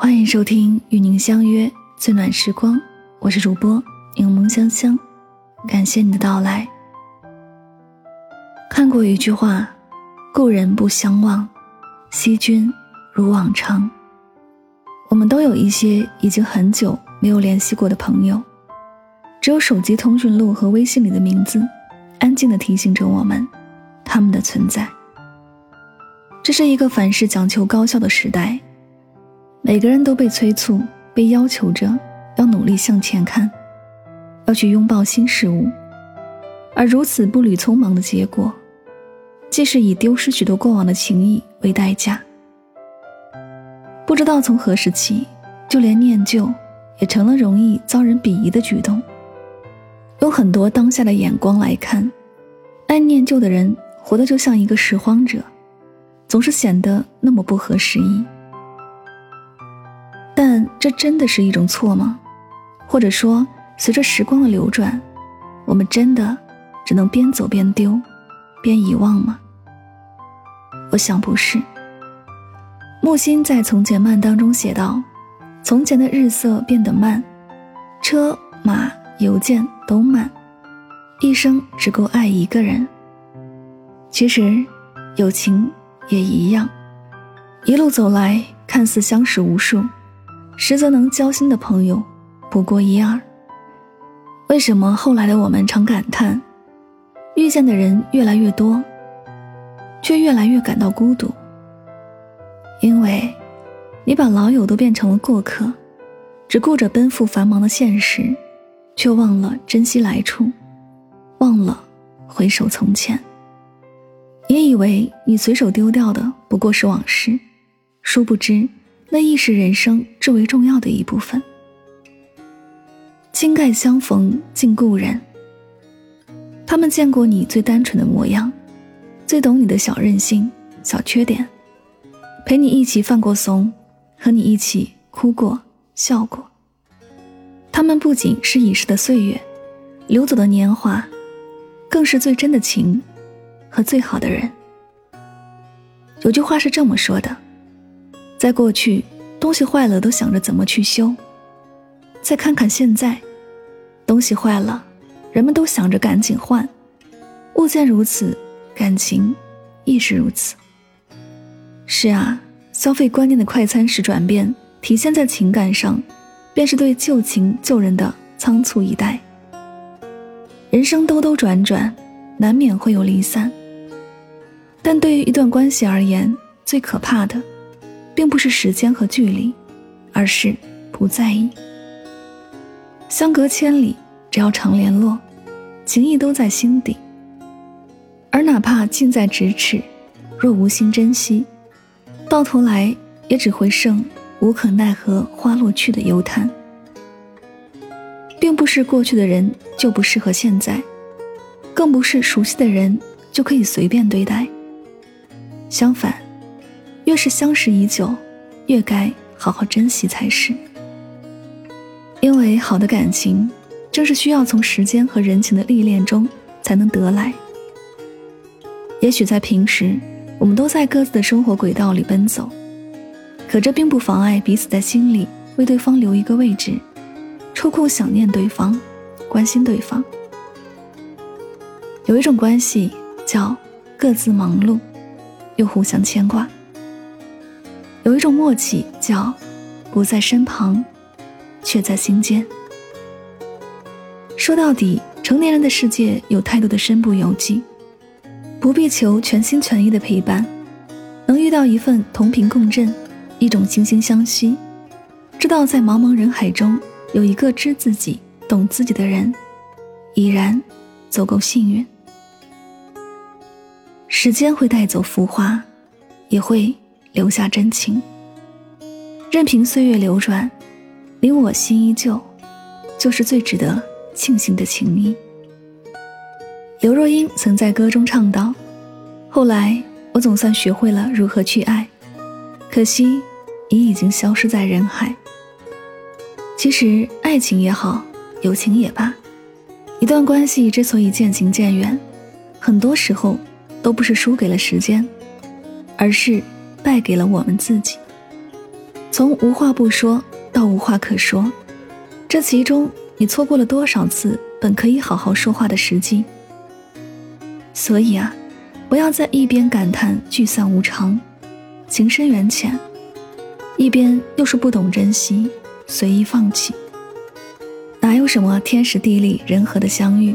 欢迎收听与您相约最暖时光，我是主播柠檬香香，感谢你的到来。看过一句话：“故人不相忘，惜君如往常。”我们都有一些已经很久没有联系过的朋友，只有手机通讯录和微信里的名字，安静的提醒着我们他们的存在。这是一个凡事讲求高效的时代，每个人都被催促、被要求着要努力向前看，要去拥抱新事物，而如此步履匆忙的结果，既是以丢失许多过往的情谊为代价。不知道从何时起，就连念旧也成了容易遭人鄙夷的举动。用很多当下的眼光来看，爱念旧的人活得就像一个拾荒者。总是显得那么不合时宜，但这真的是一种错吗？或者说，随着时光的流转，我们真的只能边走边丢，边遗忘吗？我想不是。木心在《从前慢》当中写道：“从前的日色变得慢，车马邮件都慢，一生只够爱一个人。”其实，友情。也一样，一路走来，看似相识无数，实则能交心的朋友不过一二。为什么后来的我们常感叹，遇见的人越来越多，却越来越感到孤独？因为，你把老友都变成了过客，只顾着奔赴繁忙的现实，却忘了珍惜来处，忘了回首从前。也以为你随手丢掉的不过是往事，殊不知，那亦是人生至为重要的一部分。倾盖相逢尽故人，他们见过你最单纯的模样，最懂你的小任性、小缺点，陪你一起犯过怂，和你一起哭过、笑过。他们不仅是已逝的岁月，流走的年华，更是最真的情。和最好的人，有句话是这么说的：在过去，东西坏了都想着怎么去修；再看看现在，东西坏了，人们都想着赶紧换。物件如此，感情亦是如此。是啊，消费观念的快餐式转变，体现在情感上，便是对旧情旧人的仓促以待。人生兜兜转转，难免会有离散。但对于一段关系而言，最可怕的，并不是时间和距离，而是不在意。相隔千里，只要常联络，情谊都在心底。而哪怕近在咫尺，若无心珍惜，到头来也只会剩无可奈何花落去的忧叹。并不是过去的人就不适合现在，更不是熟悉的人就可以随便对待。相反，越是相识已久，越该好好珍惜才是。因为好的感情，正是需要从时间和人情的历练中才能得来。也许在平时，我们都在各自的生活轨道里奔走，可这并不妨碍彼此在心里为对方留一个位置，抽空想念对方，关心对方。有一种关系叫各自忙碌。又互相牵挂，有一种默契叫不在身旁，却在心间。说到底，成年人的世界有太多的身不由己，不必求全心全意的陪伴，能遇到一份同频共振，一种惺惺相惜，知道在茫茫人海中有一个知自己、懂自己的人，已然足够幸运。时间会带走浮华，也会留下真情。任凭岁月流转，你我心依旧，就是最值得庆幸的情谊。刘若英曾在歌中唱道：“后来我总算学会了如何去爱，可惜你已经消失在人海。”其实，爱情也好，友情也罢，一段关系之所以渐行渐远，很多时候。都不是输给了时间，而是败给了我们自己。从无话不说到无话可说，这其中你错过了多少次本可以好好说话的时机？所以啊，不要在一边感叹聚散无常、情深缘浅，一边又是不懂珍惜、随意放弃。哪有什么天时地利人和的相遇？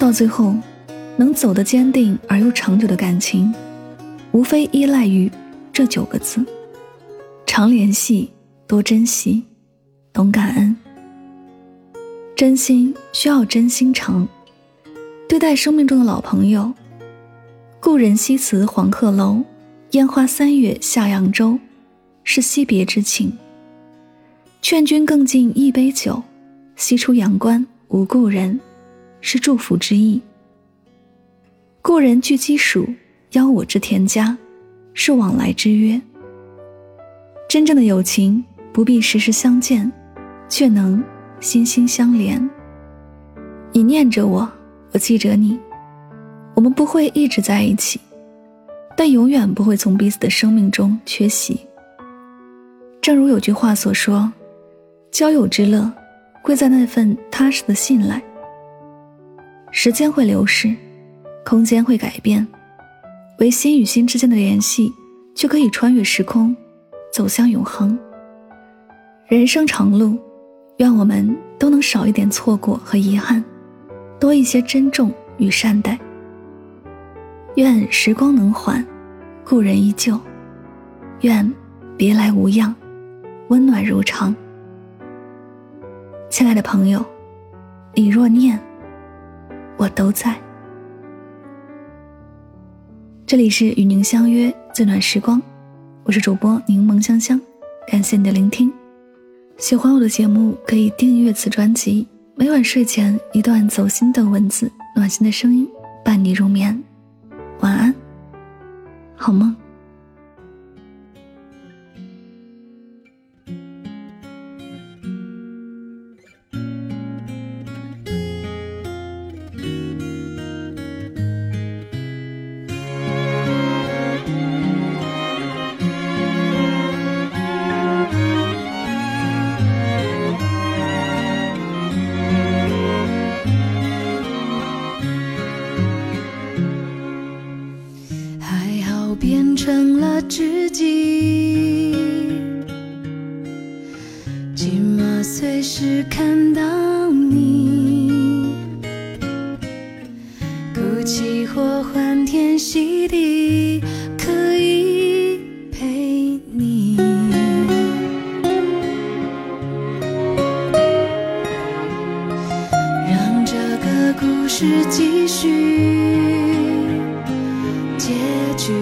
到最后，能走得坚定而又长久的感情，无非依赖于这九个字：常联系，多珍惜，懂感恩。真心需要真心诚，对待生命中的老朋友。故人西辞黄鹤楼，烟花三月下扬州，是惜别之情。劝君更尽一杯酒，西出阳关无故人，是祝福之意。故人具鸡黍，邀我至田家，是往来之约。真正的友情不必时时相见，却能心心相连。你念着我，我记着你。我们不会一直在一起，但永远不会从彼此的生命中缺席。正如有句话所说：“交友之乐，贵在那份踏实的信赖。”时间会流逝，空间会改变，唯心与心之间的联系，却可以穿越时空，走向永恒。人生长路，愿我们都能少一点错过和遗憾，多一些珍重与善待。愿时光能缓，故人依旧；愿别来无恙，温暖如常。亲爱的朋友，你若念，我都在。这里是与您相约最暖时光，我是主播柠檬香香，感谢你的聆听。喜欢我的节目，可以订阅此专辑。每晚睡前一段走心的文字，暖心的声音，伴你入眠。晚安，好梦。看到你，哭泣或欢天喜地，可以陪你，让这个故事继续。结局，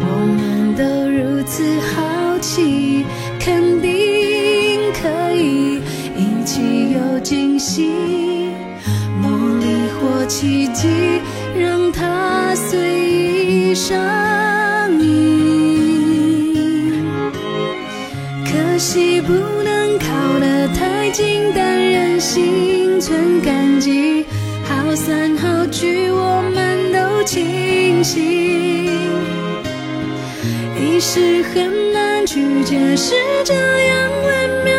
我们都如此好奇，肯定可以惊喜，魔力或奇迹，让它随意上瘾。可惜不能靠得太近，但仍心存感激，好散好聚，我们都清醒。一时很难去解释这样微妙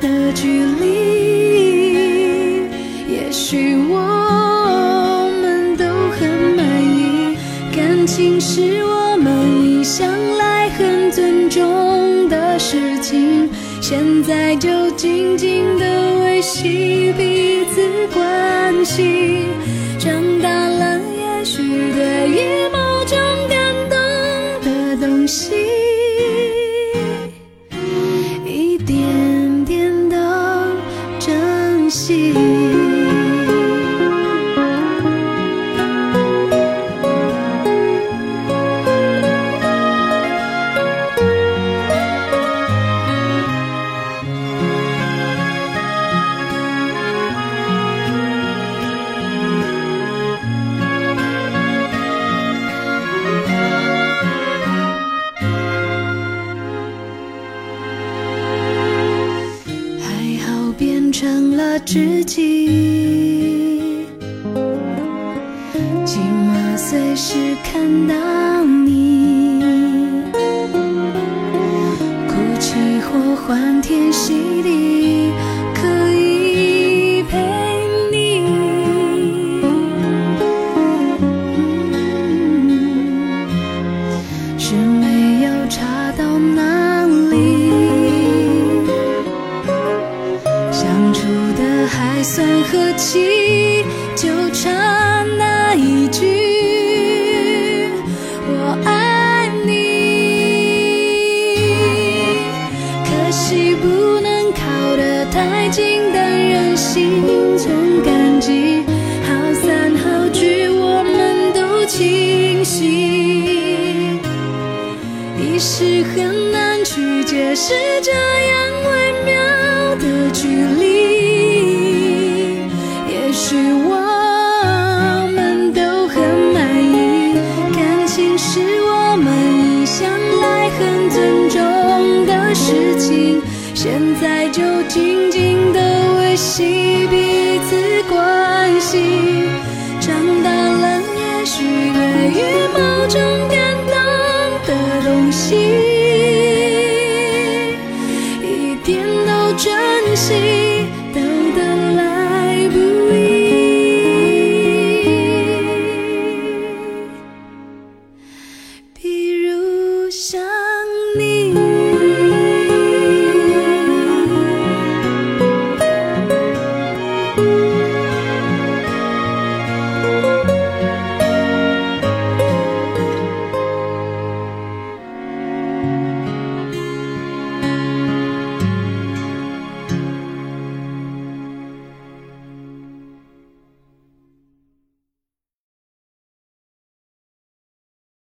的距离，许我们都很满意，感情是我们一向来很尊重的事情，现在就静静的维系彼此关系，长大了也许对于某种感动的东西。一点点的珍惜知己，